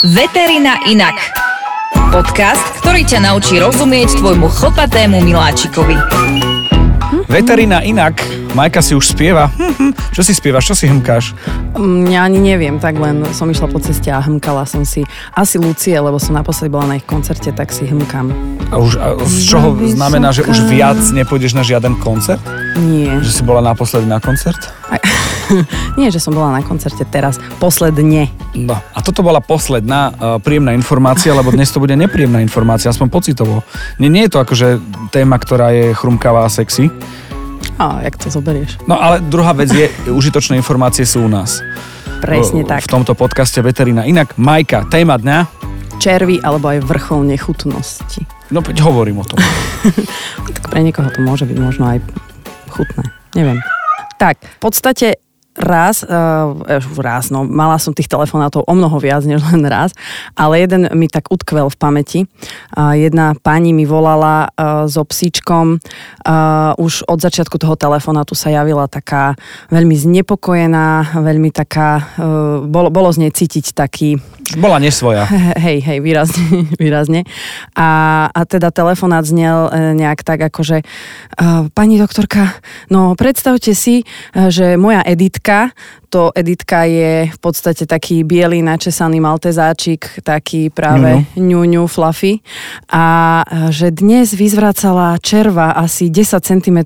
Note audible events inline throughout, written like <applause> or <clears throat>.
Veterina inak. Podcast, ktorý ťa naučí rozumieť tvojmu chlpatému miláčikovi. Veterina inak. Majka si už spieva. Hm, hm. Čo si spievaš? Čo si hmkáš? Ja ani neviem, tak len som išla po ceste a hmkala som si asi Lucie, lebo som naposledy bola na ich koncerte, tak si hmkam. A, už, a z čoho znamená, že už viac nepôjdeš na žiaden koncert? Nie. Že si bola naposledy na koncert? <laughs> Nie, že som bola na koncerte teraz, posledne. No. A toto bola posledná uh, príjemná informácia, lebo dnes to bude nepríjemná informácia, aspoň pocitovo. Nie, nie je to akože téma, ktorá je chrumkavá a sexy. A, jak to zoberieš? No ale druhá vec je, užitočné informácie sú u nás. Presne V- tak. V tomto podcaste Veterina. Inak, Majka, téma dňa. Červy alebo aj vrchol nechutnosti. No veď hovorím o tom. <laughs> Tak pre niekoho to môže byť možno aj chutné. Neviem. Tak, v podstate raz, uh, raz, no mala som tých telefonátov o mnoho viac než len raz, ale jeden mi tak utkvel v pamäti. Uh, jedna pani mi volala uh, so psíčkom, uh, už od začiatku toho telefonátu sa javila taká veľmi znepokojená, veľmi taká, uh, bolo, bolo z nej cítiť taký, Bola nesvoja. Hej, hej, výrazne, <laughs> výrazne. A, a teda telefonát znel e, nejak tak ako, že uh, pani doktorka, no predstavte si, e, že moja Editka, to Editka je v podstate taký biely načesaný maltezáčik, taký práve ňuňu, fluffy. A e, že dnes vyzvracala červa asi 10 cm,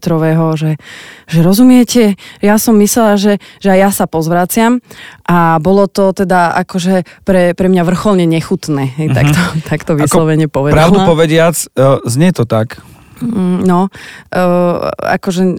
že, že rozumiete, ja som myslela, že, že aj ja sa pozvraciam a bolo to teda akože pre, pre mňa vrcholne nechutné, hej, tak, to, tak to vyslovene povedala. Pravdu povediac, uh, znie to tak. Mm, No, uh, akože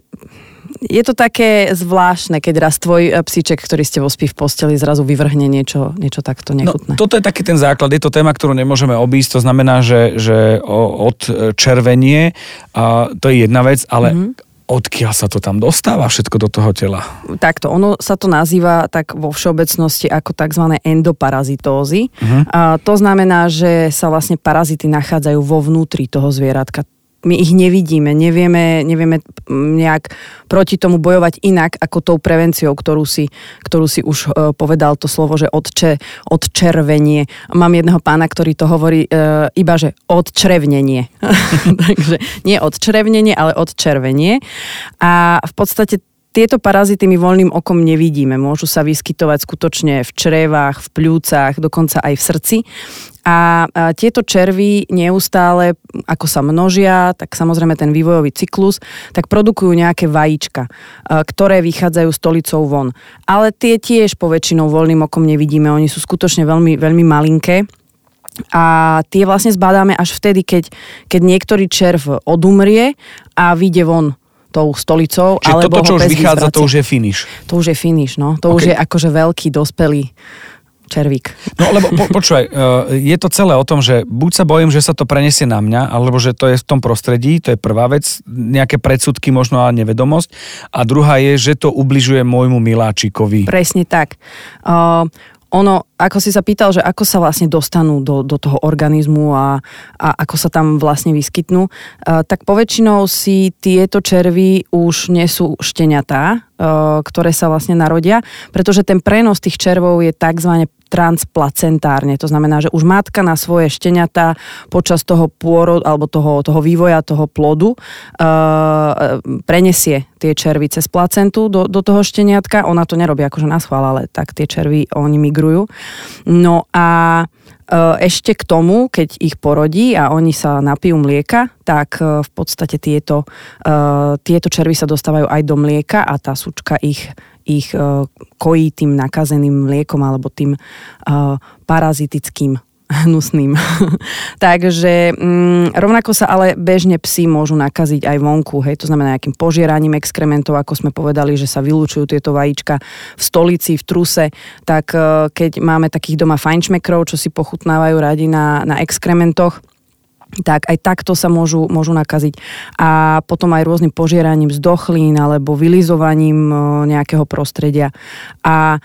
je to také zvláštne, keď raz tvoj e, psíček, ktorý ste vo spí v posteli, zrazu vyvrhne niečo, niečo takto No, nechutné. toto je taký ten základ, je to téma, ktorú nemôžeme obísť, to znamená, že, že od červenie, a to je jedna vec, ale Mhm. mm-hmm. odkiaľ sa to tam dostáva všetko do toho tela? Takto, ono sa to nazýva tak vo všeobecnosti ako tzv. endoparazitózy. Uh-huh. A to znamená, že sa vlastne parazity nachádzajú vo vnútri toho zvieratka. My ich nevidíme, nevieme, nevieme mm, nejak proti tomu bojovať inak ako tou prevenciou, ktorú si, ktorú si už e, povedal to slovo, že odče, odčervenie. Mám jedného pána, ktorý to hovorí e, iba, že odčrevnenie. <laughs> Takže nie odčrevnenie, ale odčervenie. A v podstate tieto parazity my voľným okom nevidíme. Môžu sa vyskytovať skutočne v črevách, v pľúcach, dokonca aj v srdci. A, tieto červy neustále, ako sa množia, tak samozrejme ten vývojový cyklus, tak produkujú nejaké vajíčka, a, ktoré vychádzajú stolicou von. Ale tie tiež poväčšinou voľným okom nevidíme. Oni sú skutočne veľmi, veľmi malinké. A tie vlastne zbadáme až vtedy, keď, keď niektorý červ odumrie a vyjde von tou stolicou. Čiže alebo toto, čo už vychádza, to už je finish. To už je finish, no. To Ok. už je akože veľký, dospelý červík. No lebo po, počúvaj, uh, <laughs> je to celé o tom, že buď sa bojím, že sa to preniesie na mňa, alebo že to je v tom prostredí, to je prvá vec, nejaké predsudky, možno a nevedomosť. A druhá je, že to ubližuje môjmu miláčikovi. Presne tak. Uh, ono, ako si sa pýtal, že ako sa vlastne dostanú do, do toho organizmu a, a ako sa tam vlastne vyskytnú, uh, tak poväčšinou si tieto červy už nesú šteniatá, uh, ktoré sa vlastne narodia, pretože ten prenos tých červov je tzv. transplacentárne. To znamená, že už matka na svoje šteniatá počas toho pôrodu alebo toho, toho vývoja toho plodu uh, prenesie tie červy cez placentu do, do toho šteniatka. Ona to nerobí akože na schvál, ale tak tie červy oni migrujú. No a ešte k tomu, keď ich porodí a oni sa napijú mlieka, tak uh, v podstate tieto, uh, tieto červy sa dostávajú aj do mlieka a tá sučka ich ich kojí tým nakazeným mliekom alebo tým parazitickým hnusným. <laughs> Takže mm, rovnako sa ale bežne psi môžu nakaziť aj vonku, hej, to znamená nejakým požieraním exkrementov, ako sme povedali, že sa vylúčujú tieto vajíčka v stolici, v truse, tak uh, keď máme takých doma fajnšmekrov, čo si pochutnávajú radi na, na exkrementoch, tak aj takto sa môžu, môžu nakaziť. A potom aj rôznym požieraním zdochlín alebo vylizovaním nejakého prostredia. A e,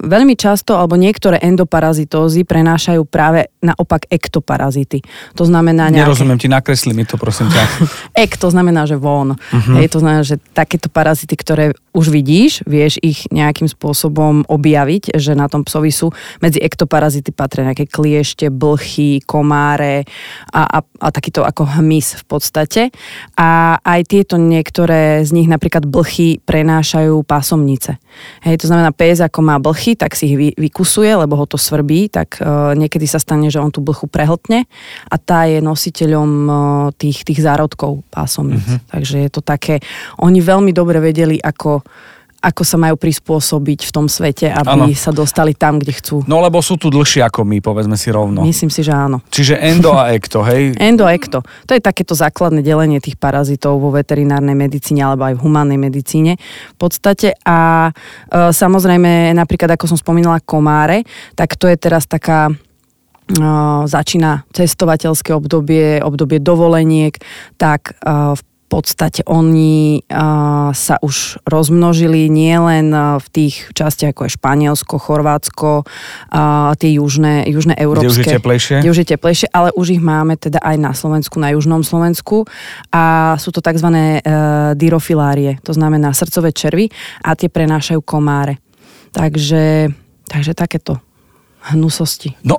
veľmi často, alebo niektoré endoparazitózy prenášajú práve naopak ektoparazity. To znamená nejaké... Nerozumiem ti, nakresli mi to prosím ťa. <laughs> Ek, to znamená, že von. Uh-huh. Hej, to znamená, že takéto parazity, ktoré už vidíš, vieš ich nejakým spôsobom objaviť, že na tom psovi sú. Medzi ektoparazity patria nejaké kliešte, blchy, komáre a, a, a takýto ako hmyz v podstate. A aj tieto niektoré z nich, napríklad blchy, prenášajú pásomnice. Hej, to znamená, pes ako má blchy, tak si ich vy, vykusuje, lebo ho to svrbí, tak uh, niekedy sa stane, že on tú blchu prehltne a tá je nositeľom uh, tých, tých zárodkov pásomnic. Uh-huh. Takže je to také, oni veľmi dobre vedeli, ako ako sa majú prispôsobiť v tom svete, aby ano. sa dostali tam, kde chcú. No lebo sú tu dlhšie ako my, povedzme si rovno. Myslím si, že áno. Čiže endo a ekto, hej? <laughs> endo a ekto. To je takéto základné delenie tých parazitov vo veterinárnej medicíne alebo aj v humánnej medicíne v podstate. A e, samozrejme, napríklad ako som spomínala komáre, tak to je teraz taká e, začína cestovateľské obdobie, obdobie dovoleniek, tak e, v podstate oni uh, sa už rozmnožili nielen v tých častiach ako je Španielsko, Chorvátsko, uh, tie južné, južné európske. Kde už je teplejšie. Kde už je teplejšie, ale už ich máme teda aj na Slovensku, na južnom Slovensku a sú to tzv. Uh, dyrofilárie, to znamená srdcové červy a tie prenášajú komáre. Takže, takže takéto hnusosti. No,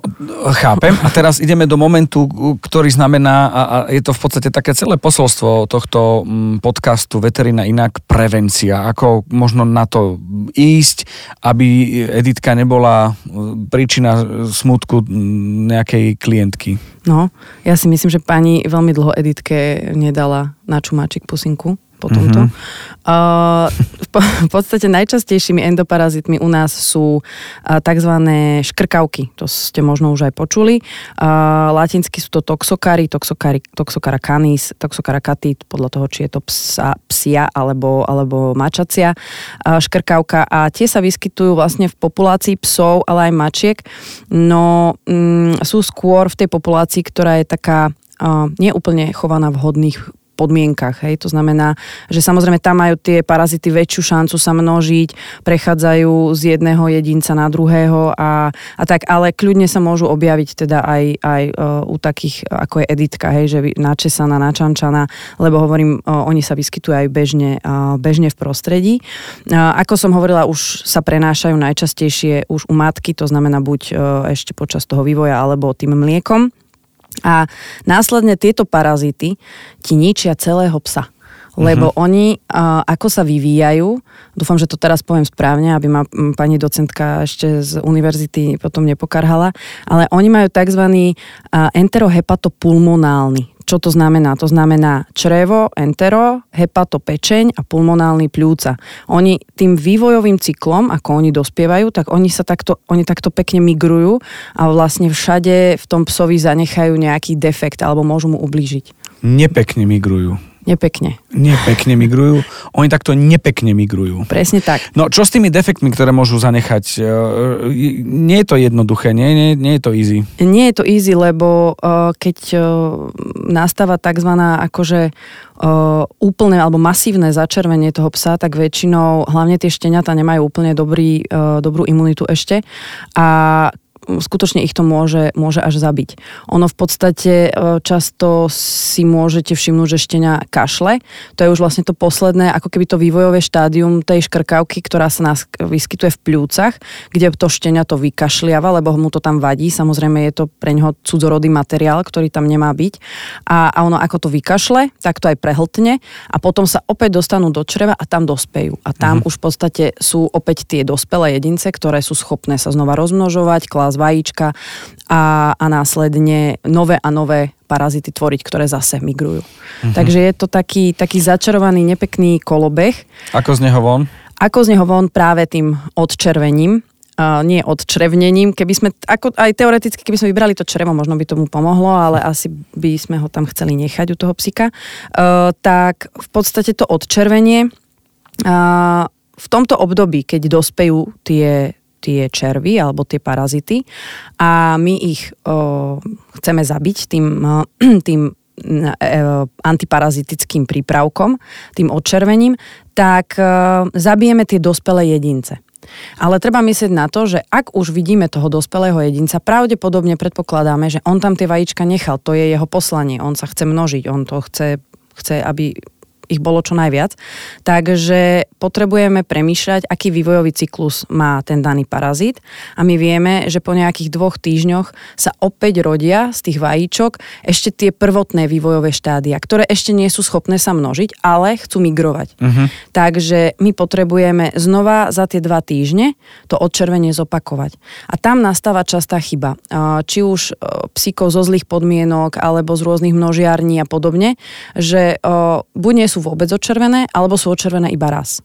chápem. A teraz ideme do momentu, ktorý znamená, a, a je to v podstate také celé posolstvo tohto mm, podcastu Veterina inak, prevencia. Ako možno na to ísť, aby Editka nebola mm, príčina smutku mm, nejakej klientky. No, ja si myslím, že pani veľmi dlho Editke nedala na čumáčik pusinku po tomto. Mm-hmm. Uh, v podstate najčastejšími endoparazitmi u nás sú uh, tzv. škrkavky. To ste možno už aj počuli. Uh, latinsky sú to toxokári, toxokári toxocara canis, toxocara catit, podľa toho, či je to psa, psia alebo, alebo mačacia uh, škrkavka. A tie sa vyskytujú vlastne v populácii psov, ale aj mačiek. No um, sú skôr v tej populácii, ktorá je taká uh, neúplne chovaná v hodných podmienkach. Hej. To znamená, že samozrejme tam majú tie parazity väčšiu šancu sa množiť, prechádzajú z jedného jedinca na druhého a, a tak, ale kľudne sa môžu objaviť teda aj, aj uh, u takých, ako je Editka, hej, že načesaná, načančaná, lebo hovorím, uh, oni sa vyskytujú aj bežne, uh, bežne v prostredí. Ako som hovorila, už sa prenášajú najčastejšie už u matky, to znamená buď ešte počas toho vývoja alebo tým mliekom. A následne tieto parazity ti ničia celého psa. Lebo uh-huh. oni, ako sa vyvíjajú, dúfam, že to teraz poviem správne, aby ma pani docentka ešte z univerzity potom nepokarhala, ale oni majú tzv. enterohepatopulmonálny čo to znamená? To znamená črevo, entero, hepato, pečeň a pulmonálny pľúca. Oni tým vývojovým cyklom, ako oni dospievajú, tak oni sa takto, oni takto pekne migrujú a vlastne všade v tom psovi zanechajú nejaký defekt alebo môžu mu ublížiť. Nepekne migrujú. Nepekne. Nepekne migrujú. Oni takto nepekne migrujú. Presne tak. No čo s tými defektmi, ktoré môžu zanechať? E, nie je to jednoduché, nie, nie, nie je to easy. Nie je to easy, lebo uh, keď nastáva tzv. akože úplné alebo masívne začervenie toho psa, tak väčšinou hlavne tie šteniata nemajú úplne dobrý, dobrú imunitu ešte a skutočne ich to môže, môže až zabiť. Ono v podstate e, často si môžete všimnúť, že štenia kašle. To je už vlastne to posledné, ako keby to vývojové štádium tej škrkavky, ktorá sa nás vyskytuje v pľúcach, kde to štenia to vykašliava, lebo mu to tam vadí. Samozrejme je to pre neho cudzorodý materiál, ktorý tam nemá byť. A, a ono ako to vykašle, tak to aj prehltne a potom sa opäť dostanú do čreva a tam dospejú. A tam mm-hmm. už v podstate sú opäť tie dospelé jedince, ktoré sú schopné sa znova rozmnožovať, klásť z vajíčka a, a následne nové a nové parazity tvoriť, ktoré zase migrujú. Mm-hmm. Takže je to taký, taký začarovaný, nepekný kolobeh. Ako z neho von? Ako z neho von práve tým odčervením, Uh, nie odčrevnením. Keby sme, ako aj teoreticky, keby sme vybrali to črevo, možno by tomu pomohlo, ale asi by sme ho tam chceli nechať u toho psika. Uh, tak v podstate to odčervenie uh, v tomto období, keď dospejú tie tie červy alebo tie parazity. A my ich o, chceme zabiť tým, <clears throat> tým e, antiparazitickým prípravkom, tým odčervením, tak zabijeme tie dospelé jedince. Ale treba myslieť na to, že ak už vidíme toho dospelého jedinca, pravdepodobne predpokladáme, že on tam tie vajíčka nechal, to je jeho poslanie, on sa chce množiť, on to chce, chce aby ich bolo čo najviac. Takže potrebujeme premýšľať, aký vývojový cyklus má ten daný parazit a my vieme, že po nejakých dvoch týždňoch sa opäť rodia z tých vajíčok ešte tie prvotné vývojové štádia, ktoré ešte nie sú schopné sa množiť, ale chcú migrovať. Uh-huh. Takže my potrebujeme znova za tie dva týždne to odčervenie zopakovať. A tam nastáva častá chyba. Či už e, psíkov zo zlých podmienok alebo z rôznych množiarní a podobne, že buď nie sú vôbec odčervené, alebo sú odčervené iba raz.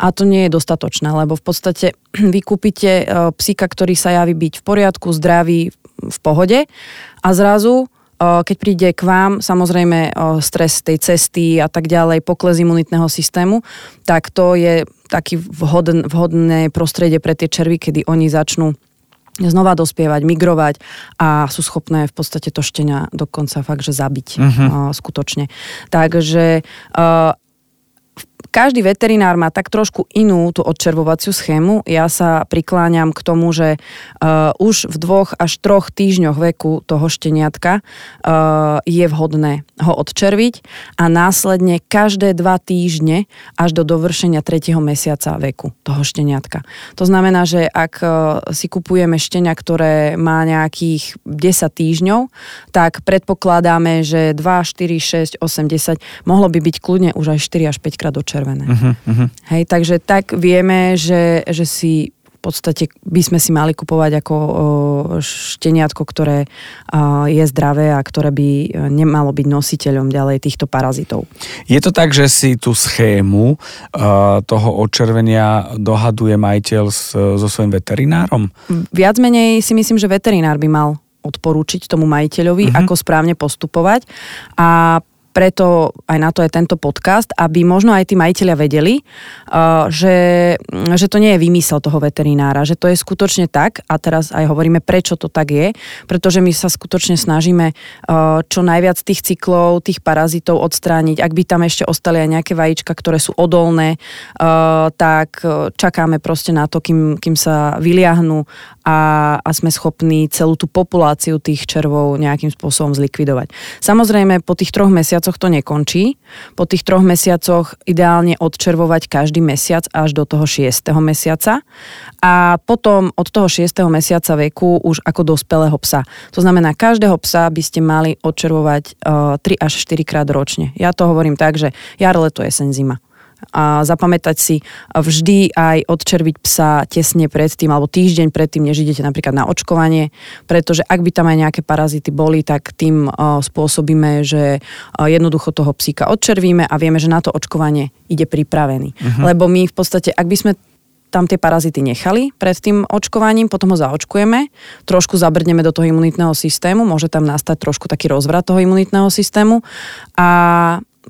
A to nie je dostatočné, lebo v podstate <clears throat> vy kúpite e, psíka, ktorý sa javí byť v poriadku, zdravý, v pohode a zrazu e, keď príde k vám, samozrejme e, stres tej cesty a tak ďalej, pokles imunitného systému, tak to je taký vhodn, vhodné prostredie pre tie červy, kedy oni začnú znova dospievať, migrovať a sú schopné v podstate to štenia dokonca fakt, že zabiť uh-huh. uh, skutočne. Takže uh, každý veterinár má tak trošku inú tú odčervovaciu schému. Ja sa prikláňam k tomu, že uh, už v dvoch až troch týždňoch veku toho šteniatka uh, je vhodné ho odčerviť a následne každé dva týždne až do dovršenia tretieho mesiaca veku toho šteniatka. To znamená, že ak uh, si kupujeme štenia, ktoré má nejakých 10 týždňov, tak predpokladáme, že 2, 4, 6, 8, 10 mohlo by byť kľudne už aj 4 až 5 krát odčervené červené. Uh-huh, uh-huh. Hej, takže tak vieme, že, že si v podstate by sme si mali kupovať ako šteniatko, ktoré je zdravé a ktoré by nemalo byť nositeľom ďalej týchto parazitov. Je to tak, že si tú schému o, toho odčervenia dohaduje majiteľ so svojím veterinárom? Viac menej si myslím, že veterinár by mal odporúčiť tomu majiteľovi, uh-huh. ako správne postupovať a preto aj na to je tento podcast, aby možno aj tí majiteľia vedeli, uh, že, že to nie je vymysel toho veterinára, že to je skutočne tak a teraz aj hovoríme, prečo to tak je, pretože my sa skutočne snažíme uh, čo najviac tých cyklov, tých parazitov odstrániť. Ak by tam ešte ostali aj nejaké vajíčka, ktoré sú odolné, uh, tak čakáme proste na to, kým, kým sa vyliahnú a, a sme schopní celú tú populáciu tých červov nejakým spôsobom zlikvidovať. Samozrejme, po tých troch mesiacoch mesiacoch to nekončí. Po tých troch mesiacoch ideálne odčervovať každý mesiac až do toho 6. mesiaca a potom od toho 6. mesiaca veku už ako dospelého psa. To znamená, každého psa by ste mali odčervovať uh, 3 až 4 krát ročne. Ja to hovorím tak, že jar, leto, jeseň, zima a zapamätať si vždy aj odčerviť psa tesne predtým alebo týždeň predtým, než idete napríklad na očkovanie, pretože ak by tam aj nejaké parazity boli, tak tým spôsobíme, že jednoducho toho psíka odčervíme a vieme, že na to očkovanie ide pripravený. Uh-huh. Lebo my v podstate, ak by sme tam tie parazity nechali pred tým očkovaním, potom ho zaočkujeme, trošku zabrdneme do toho imunitného systému, môže tam nastať trošku taký rozvrat toho imunitného systému a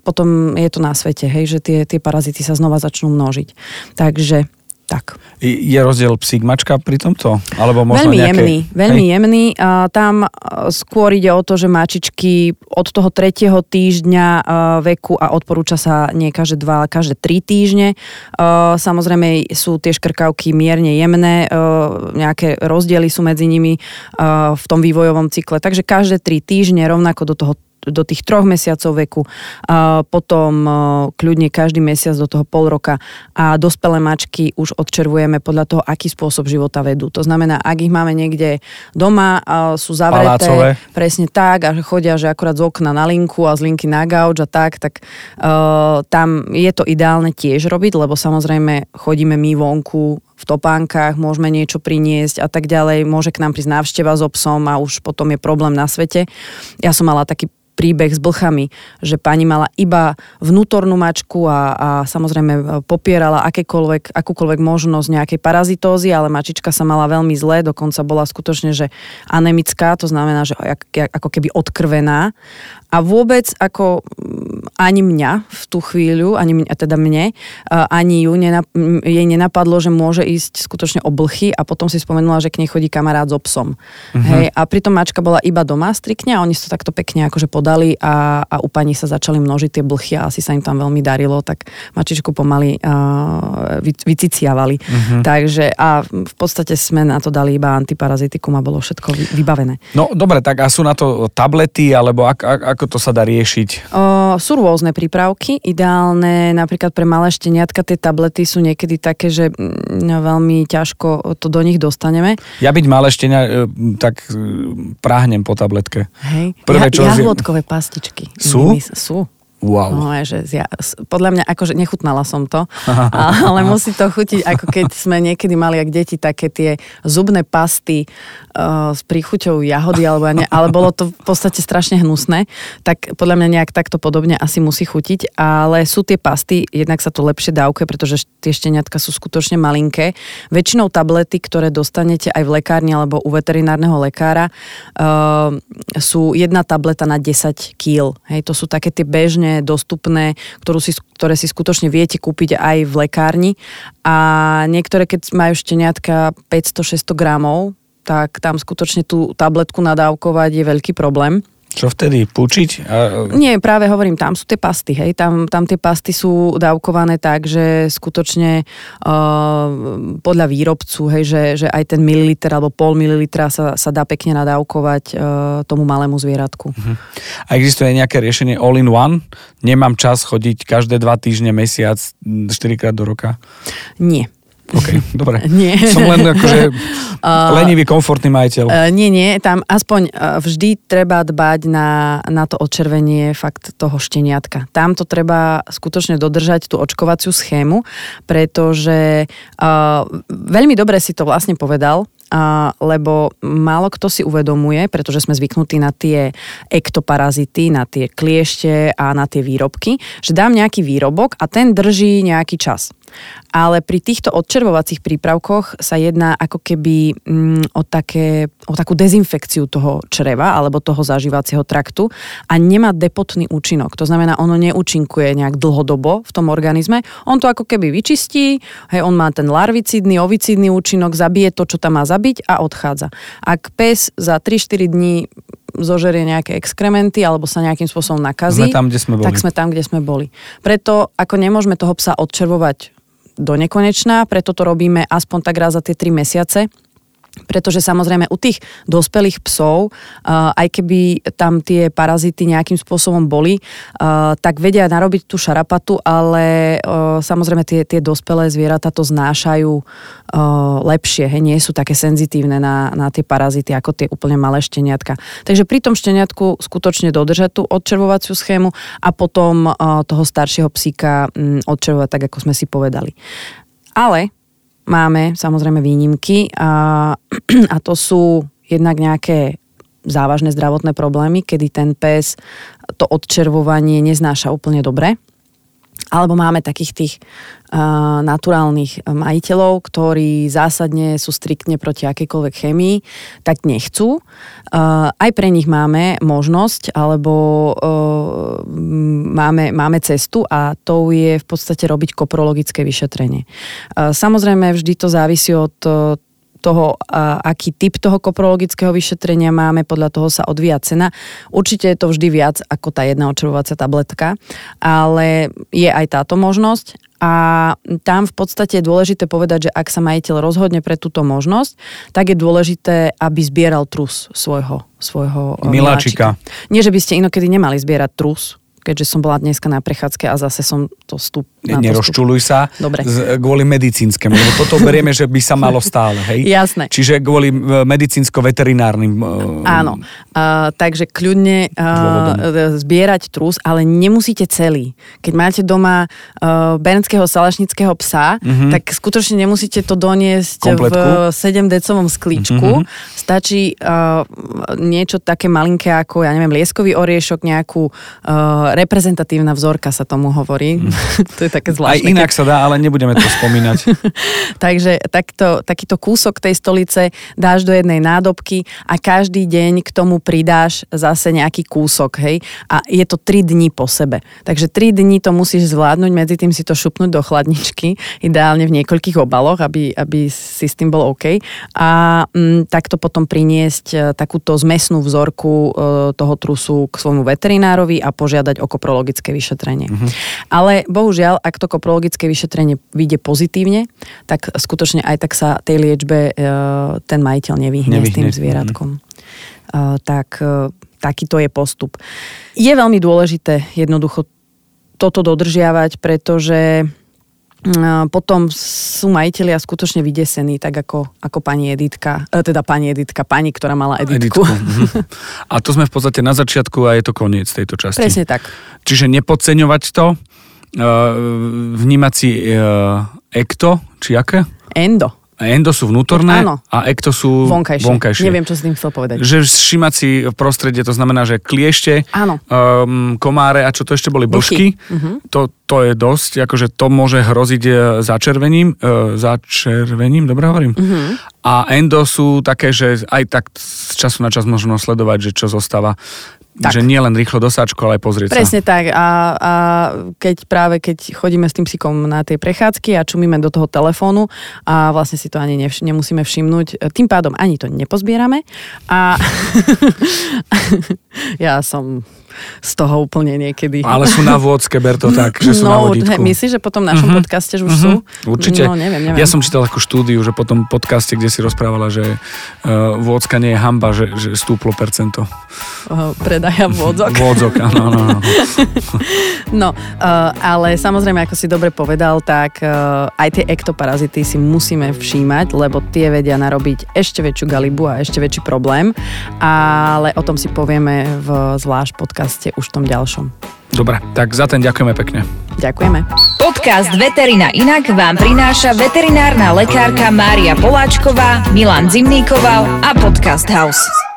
potom je to na svete, hej, že tie, tie parazity sa znova začnú množiť. Takže tak. Je rozdiel psík mačka pri tomto? Alebo možno veľmi nejaké... jemný, veľmi hej? jemný. A tam skôr ide o to, že mačičky od toho tretieho týždňa veku a odporúča sa nie každé dva, ale každé tri týždne. Samozrejme sú tie škrkavky mierne jemné, nejaké rozdiely sú medzi nimi v tom vývojovom cykle. Takže každé tri týždne rovnako do toho do tých troch mesiacov veku, a potom kľudne každý mesiac do toho pol roka a dospelé mačky už odčervujeme podľa toho, aký spôsob života vedú. To znamená, ak ich máme niekde doma, sú zavreté, Palácové. presne tak a chodia, že akurát z okna na linku a z linky na gauč a tak, tak uh, tam je to ideálne tiež robiť, lebo samozrejme chodíme my vonku v topánkach, môžeme niečo priniesť a tak ďalej, môže k nám prísť návšteva so obsom a už potom je problém na svete. Ja som mala taký príbeh s blchami, že pani mala iba vnútornú mačku a, a samozrejme popierala akékoľvek, akúkoľvek možnosť nejakej parazitózy, ale mačička sa mala veľmi zle, dokonca bola skutočne, že anemická, to znamená, že ako keby odkrvená. A vôbec ako mm, ani mňa v tú chvíľu, ani mňa, teda mne, ani ju nenap- jej nenapadlo, že môže ísť skutočne o blchy a potom si spomenula, že k nej chodí kamarát so psom. Uh-huh. Hej, a pritom mačka bola iba doma striktne a oni si to takto pekne akože podali a, a u pani sa začali množiť tie blchy a asi sa im tam veľmi darilo, tak mačičku pomaly uh, vy, vyciciavali. Uh-huh. Takže a v podstate sme na to dali iba antiparazitikum a bolo všetko vybavené. No dobre, tak a sú na to tablety, alebo ak, ak, ako to sa dá riešiť? Uh, sú rôzne prípravky, ideálne napríklad pre malé šteniatka tie tablety sú niekedy také, že veľmi ťažko to do nich dostaneme. Ja byť malé štenia, e, tak e, práhnem po tabletke. Hej, Prvé, ja, jahôdkové pastičky. Sú? Sú. Wow. No, že ja, podľa mňa, akože nechutnala som to, <laughs> ale musí to chutiť, ako keď sme niekedy mali, ak deti, také tie zubné pasty uh, s príchuťou jahody, alebo, ne, <laughs> ale bolo to v podstate strašne hnusné, tak podľa mňa nejak takto podobne asi musí chutiť, ale sú tie pasty, jednak sa to lepšie dávkuje, pretože tie šteniatka sú skutočne malinké. Väčšinou tablety, ktoré dostanete aj v lekárni alebo u veterinárneho lekára, uh, sú jedna tableta na 10 kg. Hej, to sú také tie bežné bežne dostupné, ktorú si, ktoré si skutočne viete kúpiť aj v lekárni. A niektoré, keď majú šteniatka 500-600 gramov, tak tam skutočne tú tabletku nadávkovať je veľký problém. Čo vtedy? Pučiť? A... Nie, práve hovorím, tam sú tie pasty, hej. Tam, tam tie pasty sú dávkované tak, že skutočne uh, podľa výrobcu, hej, že, že aj ten mililiter alebo pol mililitra sa, sa dá pekne nadávkovať uh, tomu malému zvieratku. Uh-huh. A existuje nejaké riešenie all in one? Nemám čas chodiť každé dva týždne, mesiac, 4 krát do roka? Nie. OK, dobre. <laughs> Nie. Som len akože <laughs> lenivý, komfortný majiteľ. Uh, nie, nie, tam aspoň uh, vždy treba dbať na, na to odčervenie fakt toho šteniatka. Tam to treba skutočne dodržať, tú očkovaciu schému, pretože uh, veľmi dobre si to vlastne povedal, a, lebo málo kto si uvedomuje, pretože sme zvyknutí na tie ektoparazity, na tie kliešte a na tie výrobky, že dám nejaký výrobok a ten drží nejaký čas. Ale pri týchto odčervovacích prípravkoch sa jedná ako keby mm, o, také, o takú dezinfekciu toho čreva alebo toho zažívacieho traktu a nemá depotný účinok. To znamená, ono neúčinkuje nejak dlhodobo v tom organizme. On to ako keby vyčistí, hej, on má ten larvicidný, ovicidný účinok, zabije to, čo tam má zabiť a odchádza. Ak pes za 3-4 dní zožerie nejaké exkrementy alebo sa nejakým spôsobom nakazí, sme tam, kde sme boli. tak sme tam, kde sme boli. Preto ako nemôžeme toho psa odčervovať do nekonečná, preto to robíme aspoň tak raz za tie 3 mesiace pretože samozrejme u tých dospelých psov, aj keby tam tie parazity nejakým spôsobom boli, tak vedia narobiť tú šarapatu, ale samozrejme tie, tie dospelé zvieratá to znášajú lepšie, he, nie sú také senzitívne na, na tie parazity ako tie úplne malé šteniatka. Takže pri tom šteniatku skutočne dodržať tú odčervovaciu schému a potom toho staršieho psíka odčervovať tak, ako sme si povedali. Ale máme samozrejme výnimky a, <clears throat> a to sú jednak nejaké závažné zdravotné problémy, kedy ten pes to odčervovanie neznáša úplne dobre alebo máme takých tých uh, naturálnych majiteľov, ktorí zásadne sú striktne proti akejkoľvek chemii, tak nechcú. Uh, aj pre nich máme možnosť, alebo máme, máme cestu a to je v podstate robiť koprologické vyšetrenie. Samozrejme, vždy to závisí od toho, aký typ toho koprologického vyšetrenia máme, podľa toho sa odvíja cena. Určite je to vždy viac ako tá jedna očervovacia tabletka, ale je aj táto možnosť a tam v podstate je dôležité povedať, že ak sa majiteľ rozhodne pre túto možnosť, tak je dôležité, aby zbieral trus svojho, svojho miláčika. miláčika. Nie, že by ste inokedy nemali zbierať trus, keďže som bola dneska na prechádzke a zase som to stup... Nerozčuluj sa Dobre. Z, kvôli medicínskemu, lebo toto berieme, že by sa <laughs> malo stále, hej? Jasné. Čiže kvôli e, medicínsko-veterinárnym... Uh, Áno, uh, takže kľudne uh, zbierať trus, ale nemusíte celý. Keď máte doma uh, bernského salašnického psa, uh-huh. tak skutočne nemusíte to doniesť Kompletku. v 7-decovom sklíčku. Uh-huh. Stačí uh, niečo také malinké ako, ja neviem, lieskový oriešok, nejakú uh, reprezentatívna vzorka sa tomu hovorí. Mm. <laughs> to je také zvláštne. Aj inak sa dá, ale nebudeme to spomínať. <laughs> Takže takto, takýto kúsok tej stolice dáš do jednej nádobky a každý deň k tomu pridáš zase nejaký kúsok, hej. A je to 3 dní po sebe. Takže 3 dní to musíš zvládnuť, medzi tým si to šupnúť do chladničky, ideálne v niekoľkých obaloch, aby, aby si s tým bol OK. A m, mm, takto potom priniesť e, takúto zmesnú vzorku e, toho trusu k svojmu veterinárovi a požiadať o koprologické vyšetrenie. Mm-hmm. Ale bohužiaľ, ak to koprologické vyšetrenie vyjde pozitívne, tak skutočne aj tak sa tej liečbe e, ten majiteľ nevyhne, nevyhne. s tým zvieratkom. Mm-hmm. Tak takýto je postup. Je veľmi dôležité jednoducho toto dodržiavať, pretože potom sú majiteľia skutočne vydesení, tak ako, ako pani Editka, e, teda pani Editka, pani, ktorá mala Editku. Editku. Mhm. <laughs> A to sme v podstate na začiatku a je to koniec tejto časti. Presne tak. Čiže nepodceňovať to, e, vnímať si ekto, či aké? Endo. Endo sú vnútorné Áno. a ekto sú vonkajšie. vonkajšie. Neviem, čo s tým chcel povedať. Že všimať si v prostredie, to znamená, že kliešte, Áno. Um, komáre a čo to ešte boli, blžky, uh-huh. to, to je dosť, akože to môže hroziť e, začervením, uh, začervením, dobre hovorím? Uh-huh. A endo sú také, že aj tak z času na čas možno sledovať, že čo zostáva tak. Že nie len rýchlo do sáčku, ale aj pozrieť Presne sa. tak. A, a keď práve keď chodíme s tým psíkom na tie prechádzky a čumíme do toho telefónu a vlastne si to ani nevš- nemusíme všimnúť, tým pádom ani to nepozbierame. A <laughs> ja som z toho úplne niekedy. Ale sú na vôdzke, ber to tak, že sú no, na vodítku. Hej, myslíš, že potom v našom uh-huh. podcaste už uh-huh. sú? Určite. No, neviem, neviem. Ja som čítal takú štúdiu, že po tom podcaste, kde si rozprávala, že uh, vôdzka nie je hamba, že, že stúplo percento. Uh, predaja vôdzok. vôdzok, áno, áno. áno. <laughs> no, uh, ale samozrejme, ako si dobre povedal, tak uh, aj tie ektoparazity si musíme všímať, lebo tie vedia narobiť ešte väčšiu galibu a ešte väčší problém, ale o tom si povieme v zvlášť podcast podcaste už tom ďalšom. Dobre, tak za ten ďakujeme pekne. Ďakujeme. Podcast Veterina Inak vám prináša veterinárna lekárka Mária Poláčková, Milan Zimníkoval a Podcast House.